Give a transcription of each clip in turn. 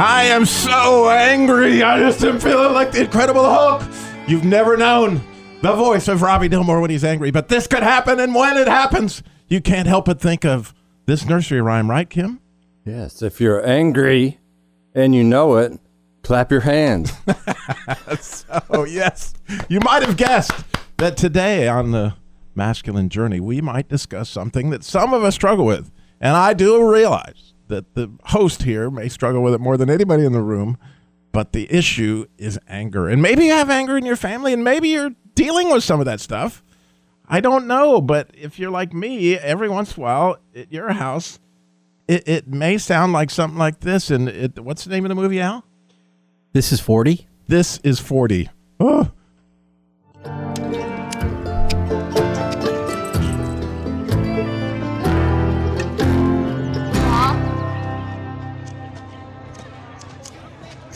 I am so angry. I just am feeling like the Incredible Hulk. You've never known the voice of Robbie Dilmore when he's angry, but this could happen, and when it happens, you can't help but think of this nursery rhyme, right, Kim? Yes, if you're angry and you know it, clap your hands. Oh, yes. You might have guessed that today on the masculine journey, we might discuss something that some of us struggle with. And I do realize that the host here may struggle with it more than anybody in the room, but the issue is anger. And maybe you have anger in your family, and maybe you're dealing with some of that stuff. I don't know, but if you're like me, every once in a while at your house, it, it may sound like something like this. And it, what's the name of the movie, Al? This is 40. This is 40. Oh.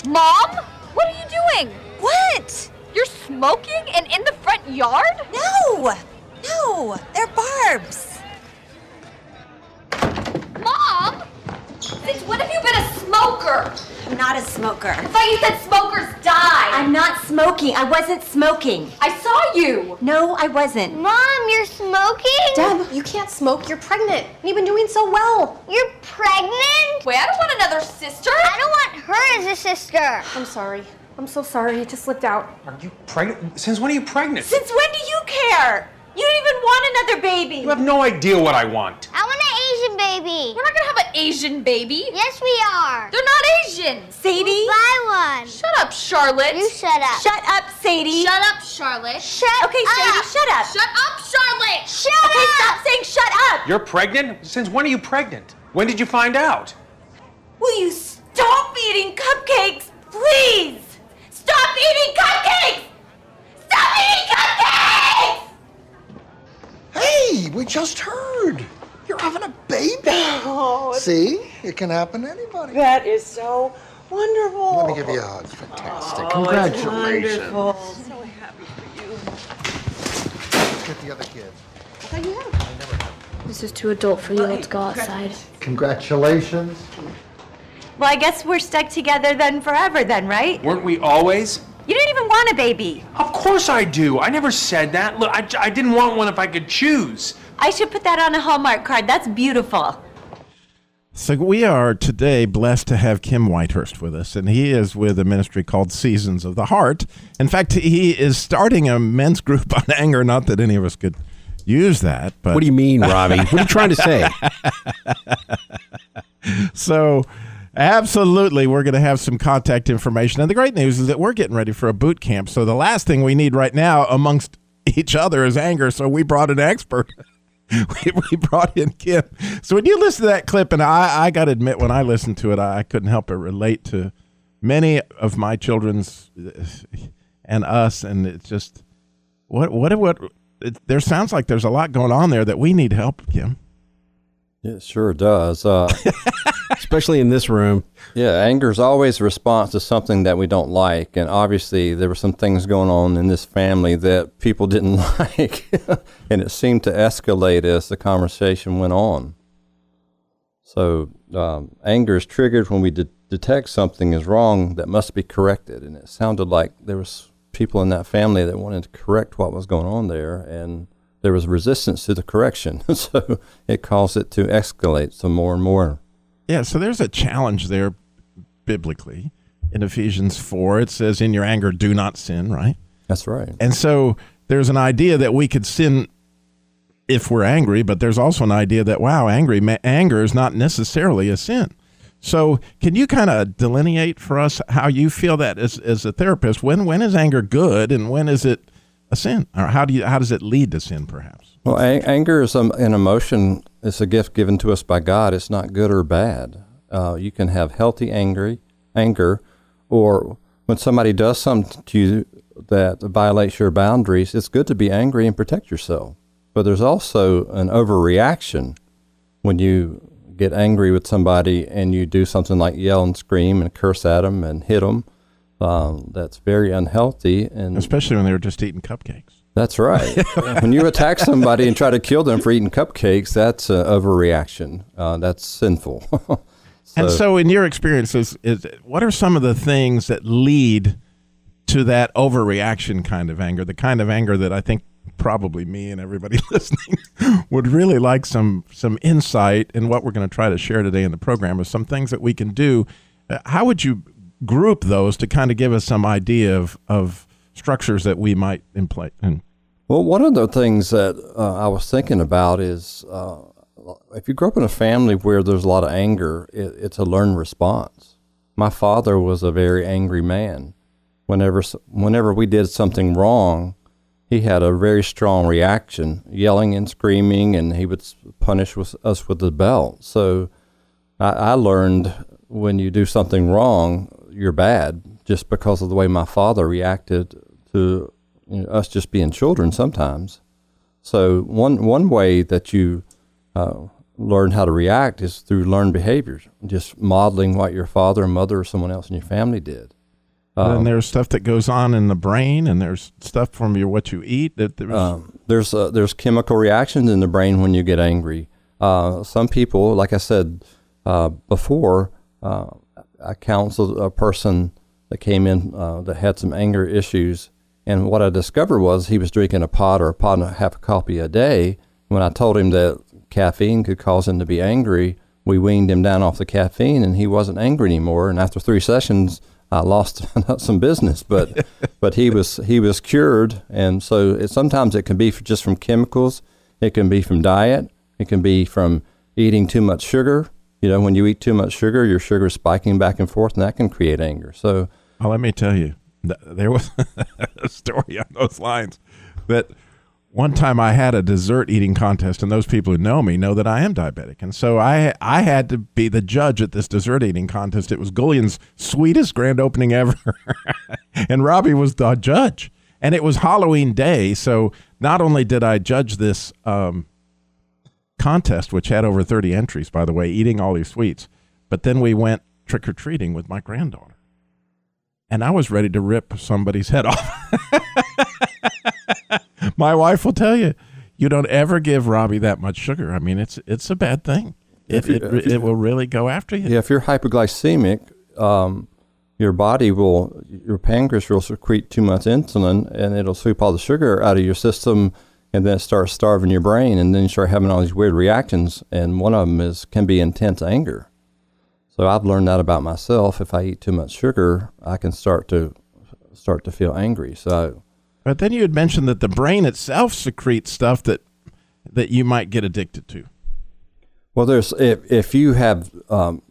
Mom? What are you doing? What? You're smoking and in the front yard? No! No! They're barbs! Since when have you been a smoker? I'm not a smoker. I thought you said smokers die. I'm not smoking. I wasn't smoking. I saw you. No, I wasn't. Mom, you're smoking? Deb, you can't smoke. You're pregnant. And you've been doing so well. You're pregnant? Wait, I don't want another sister. I don't want her as a sister. I'm sorry. I'm so sorry. It just slipped out. Are you pregnant? Since when are you pregnant? Since when do you care? You don't even want another baby. You have no idea what I want. I want an Asian baby. We're not gonna have an Asian baby. Yes, we are. They're not Asian. Sadie? We'll Buy one. Shut up, Charlotte. You shut up. Shut up, Sadie. Shut up, Charlotte. Shut okay, up. Sadie, shut up. Shut up, Charlotte. Shut okay, up. stop saying shut up. You're pregnant? Since when are you pregnant? When did you find out? Will you stop eating cupcakes, please? Stop eating cupcakes! Stop eating cupcakes! Hey, we just heard. You're having a baby. Oh, See? It can happen to anybody. That is so wonderful. Let me give you a hug. Fantastic. Oh, it's Congratulations. wonderful. So happy for you. Let's Get the other kid. This is too adult for you. Let's go outside. Congratulations. Well, I guess we're stuck together then forever, then, right? Weren't we always? You didn't even want a baby. Of course I do. I never said that. Look, I, I didn't want one if I could choose. I should put that on a Hallmark card. That's beautiful. So we are today blessed to have Kim Whitehurst with us, and he is with a ministry called Seasons of the Heart. In fact, he is starting a men's group on anger. Not that any of us could use that, but What do you mean, Robbie? what are you trying to say? so absolutely we're going to have some contact information. And the great news is that we're getting ready for a boot camp. So the last thing we need right now amongst each other is anger. So we brought an expert. we, we brought in Kim. So when you listen to that clip, and I, I got to admit, when I listened to it, I, I couldn't help but relate to many of my children's and us. And it's just what what what. It, there sounds like there's a lot going on there that we need help, Kim. It sure does. Uh, Especially in this room. yeah, anger is always a response to something that we don't like. And obviously, there were some things going on in this family that people didn't like. and it seemed to escalate as the conversation went on. So, um, anger is triggered when we de- detect something is wrong that must be corrected. And it sounded like there was people in that family that wanted to correct what was going on there. And there was resistance to the correction. so it caused it to escalate some more and more. Yeah, so there's a challenge there biblically. In Ephesians 4, it says, In your anger, do not sin, right? That's right. And so there's an idea that we could sin if we're angry, but there's also an idea that, wow, angry, ma- anger is not necessarily a sin. So can you kind of delineate for us how you feel that as, as a therapist? When when is anger good and when is it a sin? Or how do you how does it lead to sin perhaps? Well, a- anger is um, an emotion. It's a gift given to us by God. It's not good or bad. Uh, you can have healthy angry, anger, or when somebody does something to you that violates your boundaries, it's good to be angry and protect yourself. But there's also an overreaction when you get angry with somebody and you do something like yell and scream and curse at them and hit them. Um, that's very unhealthy, and especially when they were just eating cupcakes. That's right. when you attack somebody and try to kill them for eating cupcakes, that's an overreaction. Uh, that's sinful. so, and so, in your experiences, is, what are some of the things that lead to that overreaction kind of anger? The kind of anger that I think probably me and everybody listening would really like some some insight in what we're going to try to share today in the program is some things that we can do. Uh, how would you group those to kind of give us some idea of of structures that we might? In? Well, one of the things that uh, I was thinking about is uh, if you grow up in a family where there's a lot of anger, it, it's a learned response. My father was a very angry man. Whenever whenever we did something wrong, he had a very strong reaction, yelling and screaming, and he would punish with, us with the belt. So I, I learned when you do something wrong, you're bad just because of the way my father reacted to you know, us just being children sometimes. So one one way that you uh, learn how to react is through learned behaviors, just modeling what your father and mother or someone else in your family did. Um, and there's stuff that goes on in the brain, and there's stuff from your what you eat. That there's um, there's, uh, there's chemical reactions in the brain when you get angry. Uh, some people, like I said uh, before, uh, I counseled a person that came in uh, that had some anger issues, and what I discovered was he was drinking a pot or a pot and a half a coffee a day. When I told him that caffeine could cause him to be angry, we weaned him down off the caffeine, and he wasn't angry anymore. And after three sessions I lost some business, but but he was he was cured, and so it, sometimes it can be just from chemicals, it can be from diet, it can be from eating too much sugar. You know, when you eat too much sugar, your sugar is spiking back and forth, and that can create anger. So, well, let me tell you, there was a story on those lines that one time I had a dessert eating contest, and those people who know me know that I am diabetic, and so I I had to be the judge at this dessert eating contest. It was Gullian's sweetest grand opening ever, and Robbie was the judge, and it was Halloween day. So not only did I judge this um, contest, which had over thirty entries, by the way, eating all these sweets, but then we went trick or treating with my granddaughter, and I was ready to rip somebody's head off. My wife will tell you, you don't ever give Robbie that much sugar. I mean, it's it's a bad thing. It, it, it, will really go after you. Yeah, if you're hypoglycemic, um, your body will, your pancreas will secrete too much insulin and it'll sweep all the sugar out of your system and then it starts starving your brain and then you start having all these weird reactions and one of them is can be intense anger. So I've learned that about myself. If I eat too much sugar, I can start to start to feel angry. So but then you had mentioned that the brain itself secretes stuff that that you might get addicted to. Well, there's if if you have um,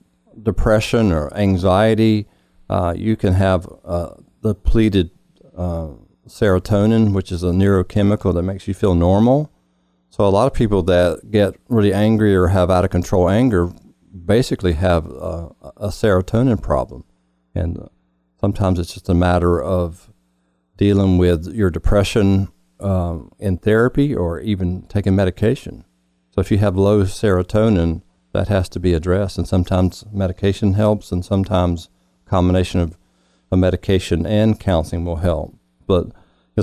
depression or anxiety, uh, you can have uh, depleted uh, serotonin, which is a neurochemical that makes you feel normal. So a lot of people that get really angry or have out of control anger basically have a, a serotonin problem, and sometimes it's just a matter of dealing with your depression um, in therapy or even taking medication. So if you have low serotonin, that has to be addressed, and sometimes medication helps, and sometimes combination of a medication and counseling will help. But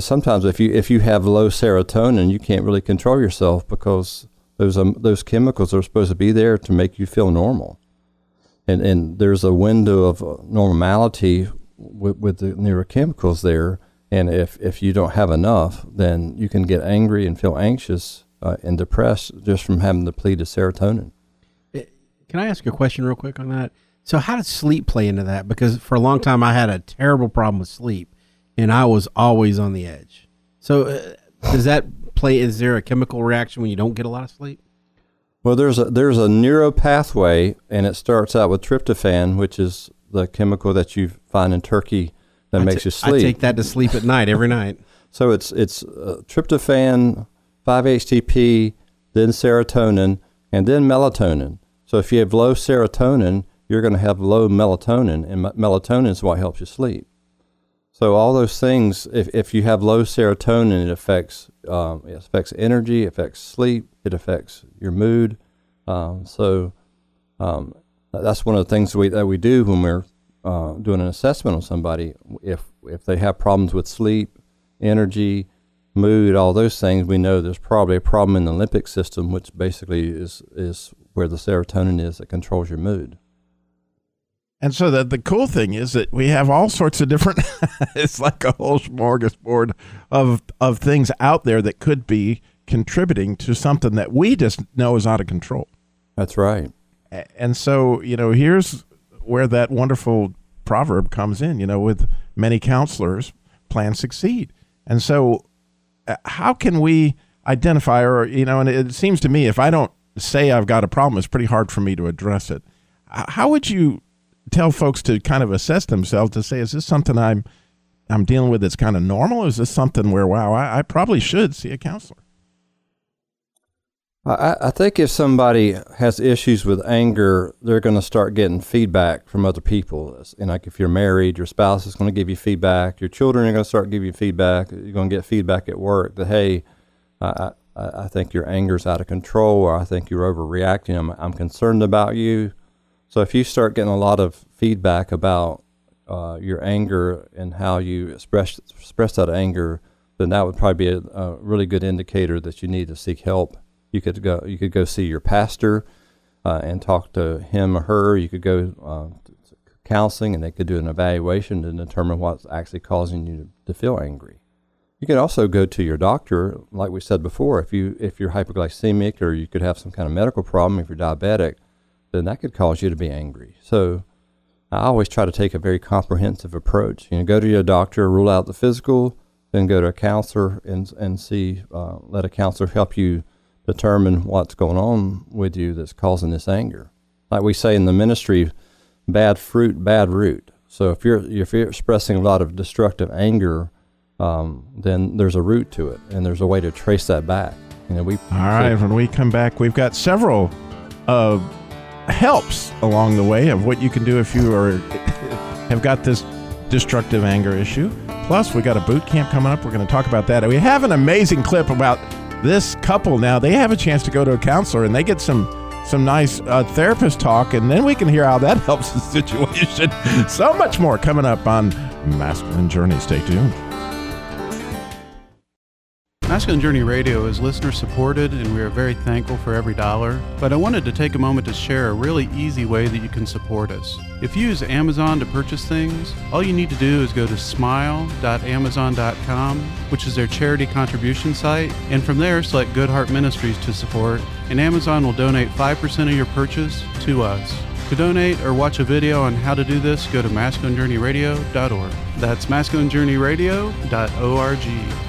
sometimes if you if you have low serotonin, you can't really control yourself because those um, those chemicals are supposed to be there to make you feel normal, and and there's a window of uh, normality with, with the neurochemicals there and if, if you don't have enough, then you can get angry and feel anxious uh, and depressed just from having depleted serotonin. Eh, can I ask a question real quick on that? So, how does sleep play into that? Because for a long time, I had a terrible problem with sleep, and I was always on the edge. So, uh, does that play? Is there a chemical reaction when you don't get a lot of sleep? Well, there's a there's a neuro pathway, and it starts out with tryptophan, which is the chemical that you find in turkey that I makes t- you sleep. I take that to sleep at night every night. So it's it's uh, tryptophan, 5-HTP, then serotonin, and then melatonin. So if you have low serotonin, you're going to have low melatonin, and me- melatonin is what helps you sleep. So all those things, if, if you have low serotonin, it affects um, it affects energy, affects sleep, it affects your mood. Um, so um, that's one of the things we, that we do when we're uh, doing an assessment on somebody. If if they have problems with sleep, energy, mood, all those things, we know there's probably a problem in the limbic system, which basically is is where the serotonin is that controls your mood. And so the, the cool thing is that we have all sorts of different, it's like a whole smorgasbord of, of things out there that could be contributing to something that we just know is out of control. That's right. And so, you know, here's where that wonderful proverb comes in, you know, with many counselors, plans succeed. And so, uh, how can we identify, or, you know, and it seems to me if I don't say I've got a problem, it's pretty hard for me to address it. How would you tell folks to kind of assess themselves to say, is this something I'm I'm dealing with that's kind of normal? Or is this something where, wow, I, I probably should see a counselor? I, I think if somebody has issues with anger, they're going to start getting feedback from other people. And like if you're married, your spouse is going to give you feedback. Your children are going to start giving you feedback. You're going to get feedback at work that, hey, I, I, I think your anger's out of control, or I think you're overreacting. I'm, I'm concerned about you. So if you start getting a lot of feedback about uh, your anger and how you express express that anger, then that would probably be a, a, really good indicator that you need to seek help. You could go you could go see your pastor uh, and talk to him or her. You could go uh, to counseling, and they could do an evaluation to determine what's actually causing you to, to feel angry. You could also go to your doctor, like we said before. If you if you're hypoglycemic, or you could have some kind of medical problem, if you're diabetic, then that could cause you to be angry. So I always try to take a very comprehensive approach. You know, go to your doctor, rule out the physical, then go to a counselor and and see, uh, let a counselor help you determine what's going on with you that's causing this anger. Like we say in the ministry, bad fruit, bad root. So if you're if you're expressing a lot of destructive anger, um, then there's a root to it, and there's a way to trace that back. You know, we. All right. When we come back, we've got several. Uh, helps along the way of what you can do if you are have got this destructive anger issue. Plus, we got a boot camp coming up. We're going to talk about that. We have an amazing clip about this couple now. They have a chance to go to a counselor and they get some some nice uh, therapist talk, and then we can hear how that helps the situation. so much more coming up on Masculine Journey. Stay tuned. Masculine Journey Radio is listener supported, and we are very thankful for every dollar. But I wanted to take a moment to share a really easy way that you can support us. If you use Amazon to purchase things, all you need to do is go to smile.amazon.com, which is their charity contribution site, and from there select Good Heart Ministries to support, and Amazon will donate 5% of your purchase to us. To donate or watch a video on how to do this, go to masculinejourneyradio.org. That's masculinejourneyradio.org.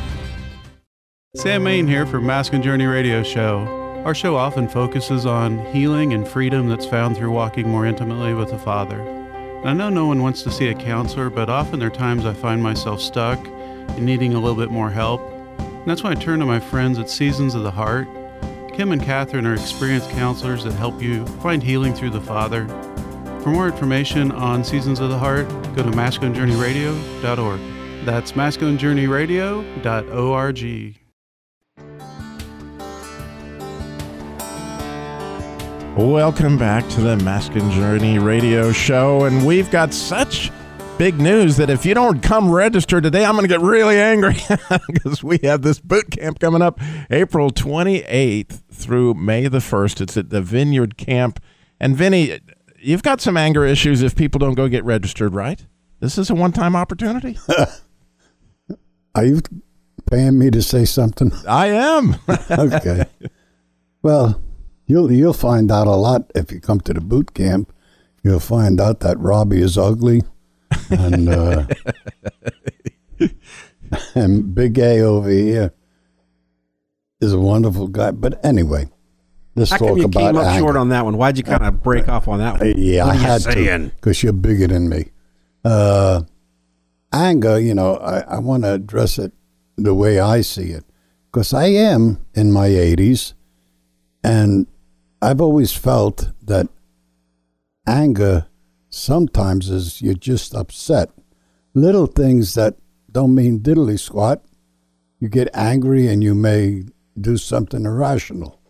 Sam Main here for Masculine Journey Radio Show. Our show often focuses on healing and freedom that's found through walking more intimately with the Father. And I know no one wants to see a counselor, but often there are times I find myself stuck and needing a little bit more help. And that's when I turn to my friends at Seasons of the Heart. Kim and Catherine are experienced counselors that help you find healing through the Father. For more information on Seasons of the Heart, go to masculinejourneyradio.org. That's masculinejourneyradio.org. Welcome back to the Masculine Journey radio show. And we've got such big news that if you don't come register today, I'm going to get really angry because we have this boot camp coming up April 28th through May the 1st. It's at the Vineyard Camp. And Vinny, you've got some anger issues if people don't go get registered, right? This is a one time opportunity. Are you paying me to say something? I am. okay. Well, You'll you'll find out a lot if you come to the boot camp. You'll find out that Robbie is ugly, and uh, and Big A over here is a wonderful guy. But anyway, let's How talk come you about came up anger. short on that one? Why'd you kind of break off on that one? Uh, yeah, I had saying? to because you're bigger than me. Uh, anger, you know, I, I want to address it the way I see it because I am in my 80s and I've always felt that anger sometimes is you're just upset. Little things that don't mean diddly squat. You get angry and you may do something irrational.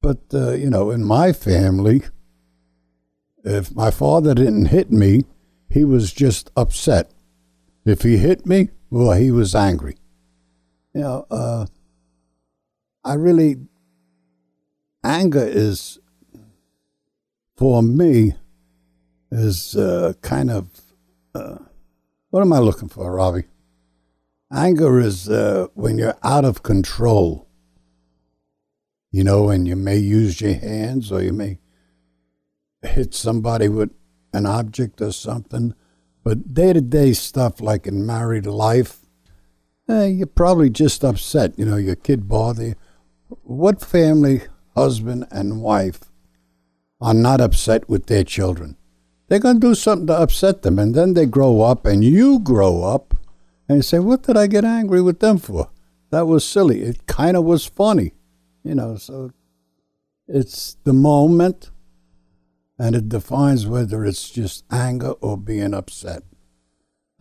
But, uh, you know, in my family, if my father didn't hit me, he was just upset. If he hit me, well, he was angry. You know, uh, I really, anger is, for me, is uh, kind of, uh, what am I looking for, Robbie? Anger is uh, when you're out of control. You know, and you may use your hands or you may hit somebody with an object or something. But day to day stuff like in married life, eh, you're probably just upset. You know, your kid bothered you. What family, husband and wife, are not upset with their children? They're going to do something to upset them, and then they grow up, and you grow up, and you say, What did I get angry with them for? That was silly. It kind of was funny, you know. So it's the moment and it defines whether it's just anger or being upset.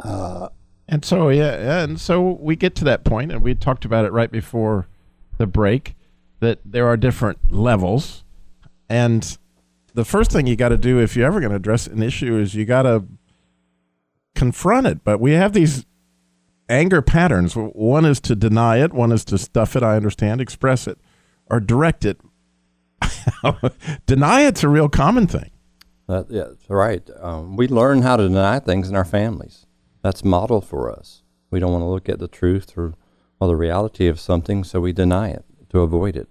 Uh, and so yeah, and so we get to that point, and we talked about it right before the break that there are different levels, and the first thing you got to do if you're ever going to address an issue is you got to confront it. But we have these anger patterns. One is to deny it. One is to stuff it. I understand, express it, or direct it. deny it's a real common thing. Uh, yeah, that's right. Um, we learn how to deny things in our families. That's model for us. We don't want to look at the truth or, or the reality of something, so we deny it to avoid it.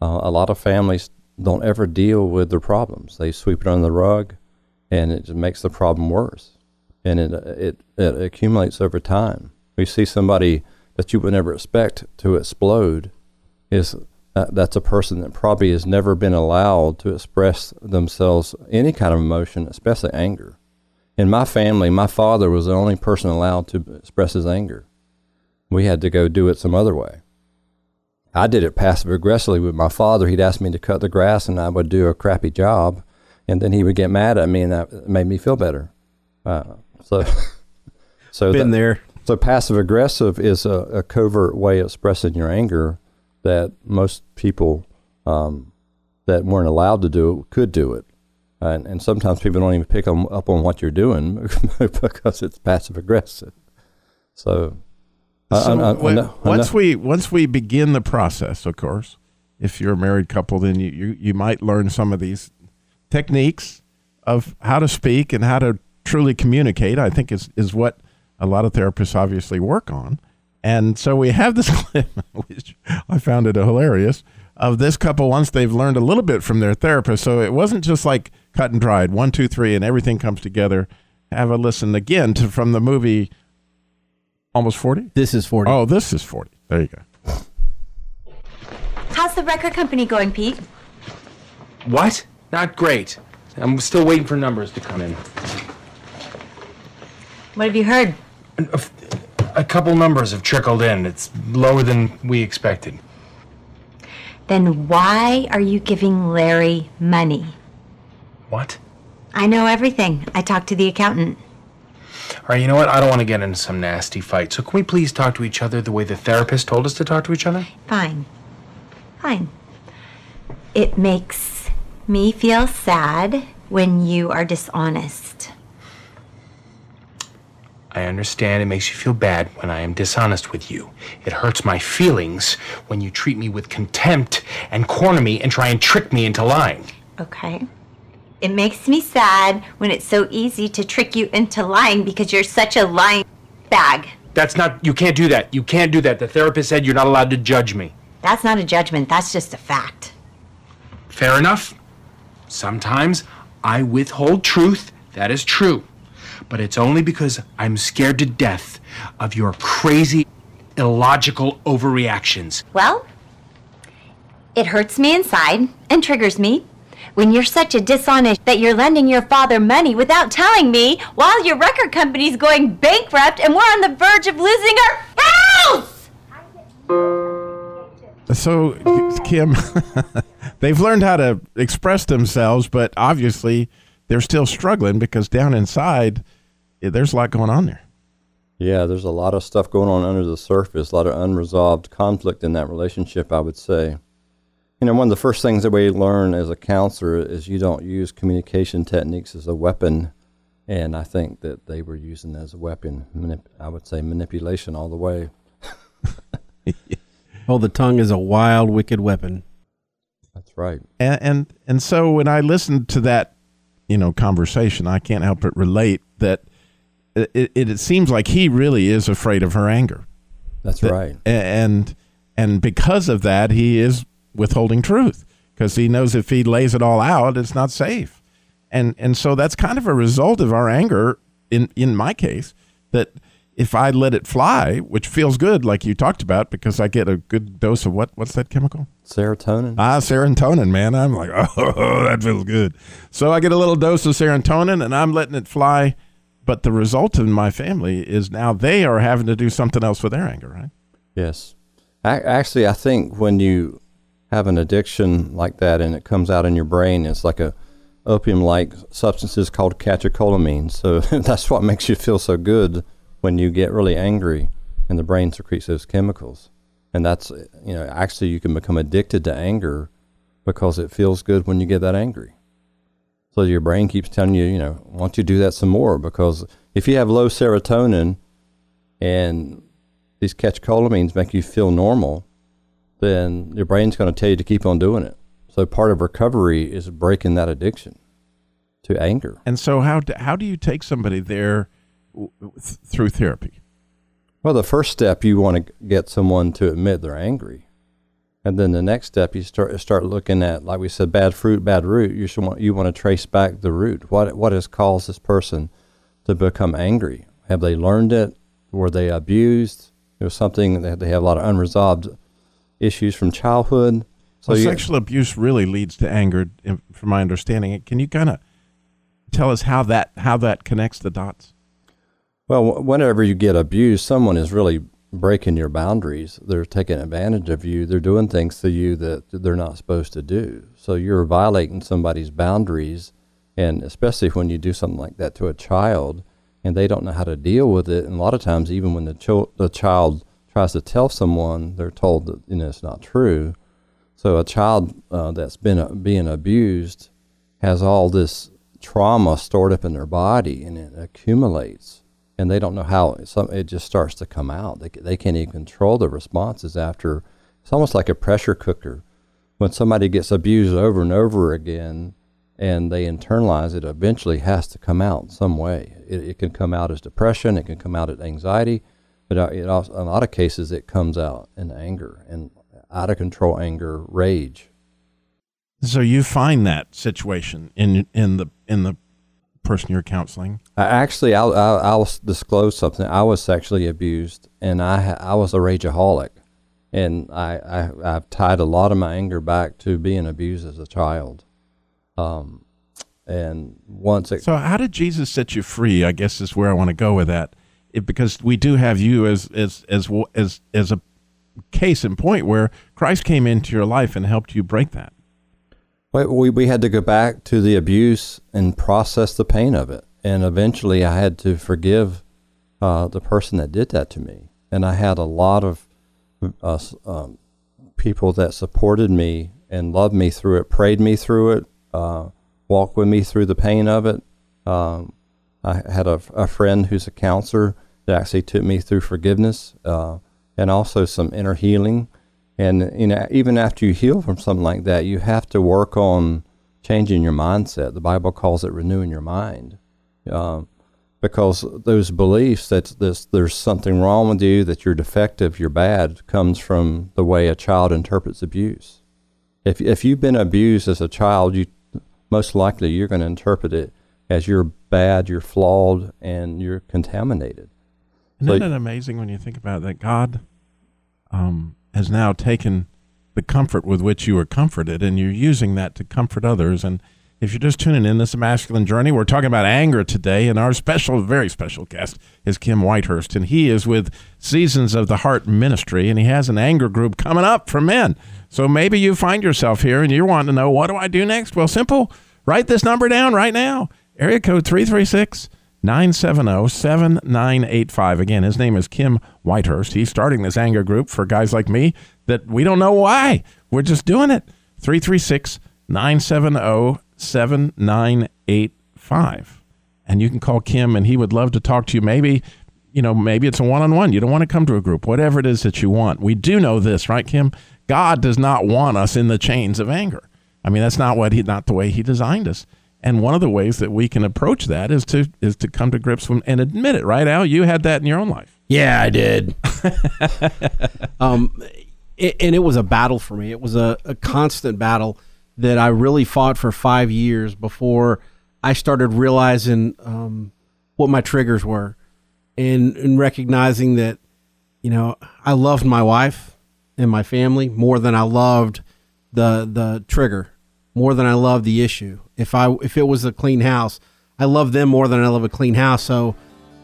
Uh, a lot of families don't ever deal with their problems. They sweep it under the rug, and it just makes the problem worse, and it it, it accumulates over time. We see somebody that you would never expect to explode is that, that's a person that probably has never been allowed to express themselves any kind of emotion, especially anger. In my family, my father was the only person allowed to express his anger. We had to go do it some other way. I did it passive aggressively with my father. He'd ask me to cut the grass, and I would do a crappy job, and then he would get mad at me, and that made me feel better. Uh, so, so been that, there. So passive aggressive is a, a covert way of expressing your anger that most people um, that weren't allowed to do it could do it. And, and sometimes people don't even pick on, up on what you're doing because it's passive aggressive. So, so I, I, I, once we once we begin the process, of course, if you're a married couple, then you, you, you might learn some of these techniques of how to speak and how to truly communicate. I think is is what a lot of therapists obviously work on. And so we have this clip, which I found it hilarious, of this couple once they've learned a little bit from their therapist. So it wasn't just like cut and dried, one, two, three, and everything comes together. Have a listen again to from the movie Almost 40? This is 40. Oh, this is 40. There you go. How's the record company going, Pete? What? Not great. I'm still waiting for numbers to come in. What have you heard? A, a couple numbers have trickled in. It's lower than we expected. Then why are you giving Larry money? What? I know everything. I talked to the accountant. All right, you know what? I don't want to get into some nasty fight. So can we please talk to each other the way the therapist told us to talk to each other? Fine. Fine. It makes me feel sad when you are dishonest. I understand it makes you feel bad when I am dishonest with you. It hurts my feelings when you treat me with contempt and corner me and try and trick me into lying. Okay. It makes me sad when it's so easy to trick you into lying because you're such a lying bag. That's not, you can't do that. You can't do that. The therapist said you're not allowed to judge me. That's not a judgment, that's just a fact. Fair enough. Sometimes I withhold truth. That is true. But it's only because I'm scared to death of your crazy, illogical overreactions. Well, it hurts me inside and triggers me when you're such a dishonest that you're lending your father money without telling me while your record company's going bankrupt and we're on the verge of losing our house! So, Kim, they've learned how to express themselves, but obviously they're still struggling because down inside, there's a lot going on there. Yeah, there's a lot of stuff going on under the surface, a lot of unresolved conflict in that relationship, I would say. You know, one of the first things that we learn as a counselor is you don't use communication techniques as a weapon. And I think that they were using as a weapon. Manip- I would say manipulation all the way. Oh, the tongue is a wild, wicked weapon. That's right. And, and and so when I listened to that, you know, conversation, I can't help but relate that it, it, it seems like he really is afraid of her anger. That's That- right. And and because of that, he is withholding truth because he knows if he lays it all out, it's not safe. And and so that's kind of a result of our anger in in my case that if I let it fly, which feels good, like you talked about, because I get a good dose of what what's that chemical? Serotonin. Ah, serotonin, man. I'm like, oh, that feels good. So I get a little dose of serotonin and I'm letting it fly. But the result in my family is now they are having to do something else with their anger, right? Yes. A- actually, I think when you have an addiction like that and it comes out in your brain, it's like a opium-like substances called catecholamine. So that's what makes you feel so good when you get really angry, and the brain secretes those chemicals. And that's you know actually you can become addicted to anger because it feels good when you get that angry. So your brain keeps telling you, you know, why don't you do that some more? Because if you have low serotonin and these catecholamines make you feel normal, then your brain's going to tell you to keep on doing it. So part of recovery is breaking that addiction to anger. And so how do, how do you take somebody there th- through therapy? Well, the first step you want to get someone to admit they're angry, and then the next step you start start looking at, like we said, bad fruit, bad root. You should want you want to trace back the root. What what has caused this person to become angry? Have they learned it? Were they abused? It was something that they have a lot of unresolved issues from childhood. So you- sexual abuse really leads to anger, from my understanding. Can you kind of tell us how that how that connects the dots? Well, whenever you get abused, someone is really breaking your boundaries. They're taking advantage of you. They're doing things to you that they're not supposed to do. So you're violating somebody's boundaries, and especially when you do something like that to a child, and they don't know how to deal with it. And a lot of times, even when the chil- the child tries to tell someone, they're told that you know it's not true. So a child uh, that's been uh, being abused has all this trauma stored up in their body, and it accumulates, and they don't know how. Some it just starts to come out. They they can't even control the responses after. It's almost like a pressure cooker. When somebody gets abused over and over again, and they internalize it, eventually has to come out some way. It, it can come out as depression. It can come out as anxiety, but it also, in a lot of cases, it comes out in anger and out of control anger, rage. So you find that situation in in the in the person you're counseling. I actually, I'll, I'll, I'll disclose something. I was sexually abused, and I I was a rageaholic, and I, I I've tied a lot of my anger back to being abused as a child. Um, and once it, So how did Jesus set you free? I guess is where I want to go with that, it, because we do have you as as as as as a case in point where Christ came into your life and helped you break that. we, we had to go back to the abuse and process the pain of it, and eventually I had to forgive uh, the person that did that to me, and I had a lot of uh, um, people that supported me and loved me through it, prayed me through it, uh, walked with me through the pain of it. Um, I had a, a friend who's a counselor that actually took me through forgiveness uh, and also some inner healing. And you know, even after you heal from something like that, you have to work on changing your mindset. The Bible calls it renewing your mind, um, because those beliefs that this, there's something wrong with you, that you're defective, you're bad, comes from the way a child interprets abuse. If if you've been abused as a child, you most likely you're going to interpret it as you're bad, you're flawed, and you're contaminated. Isn't So- it amazing when you think about that? God um, has now taken the comfort with which you were comforted, and you're using that to comfort others. And if you're just tuning in, this is a masculine journey. We're talking about anger today, and our special, very special guest is Kim Whitehurst, and he is with Seasons of the Heart Ministry, and he has an anger group coming up for men. So maybe you find yourself here, and you're wanting to know what do I do next? Well, simple. Write this number down right now. Area code 336 970 7985. Again, his name is Kim Whitehurst. He's starting this anger group for guys like me that we don't know why. We're just doing it. 336 970 7985. And you can call Kim and he would love to talk to you. Maybe, you know, maybe it's a one on one. You don't want to come to a group, whatever it is that you want. We do know this, right, Kim? God does not want us in the chains of anger. I mean, that's not what he, not the way he designed us. And one of the ways that we can approach that is to is to come to grips with and admit it, right, Al? You had that in your own life. Yeah, I did. um, it, and it was a battle for me. It was a, a constant battle that I really fought for five years before I started realizing um, what my triggers were, and, and recognizing that, you know, I loved my wife and my family more than I loved the the trigger, more than I loved the issue. If I if it was a clean house, I love them more than I love a clean house. So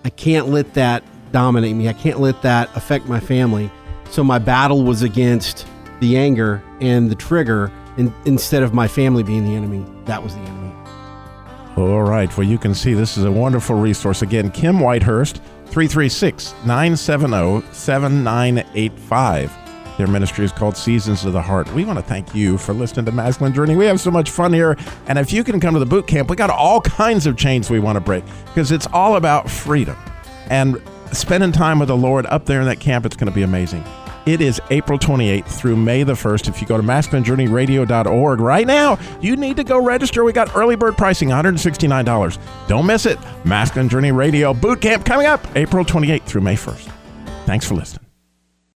I can't let that dominate me. I can't let that affect my family. So my battle was against the anger and the trigger in, instead of my family being the enemy. That was the enemy. All right. Well, you can see this is a wonderful resource. Again, Kim Whitehurst, 336 970 7985. Their ministry is called Seasons of the Heart. We want to thank you for listening to Masculine Journey. We have so much fun here. And if you can come to the boot camp, we got all kinds of chains we want to break because it's all about freedom. And spending time with the Lord up there in that camp, it's going to be amazing. It is April 28th through May the 1st. If you go to masculinejourneyradio.org right now, you need to go register. We got early bird pricing, $169. Don't miss it. Masculine Journey Radio Boot Camp coming up April 28th through May 1st. Thanks for listening.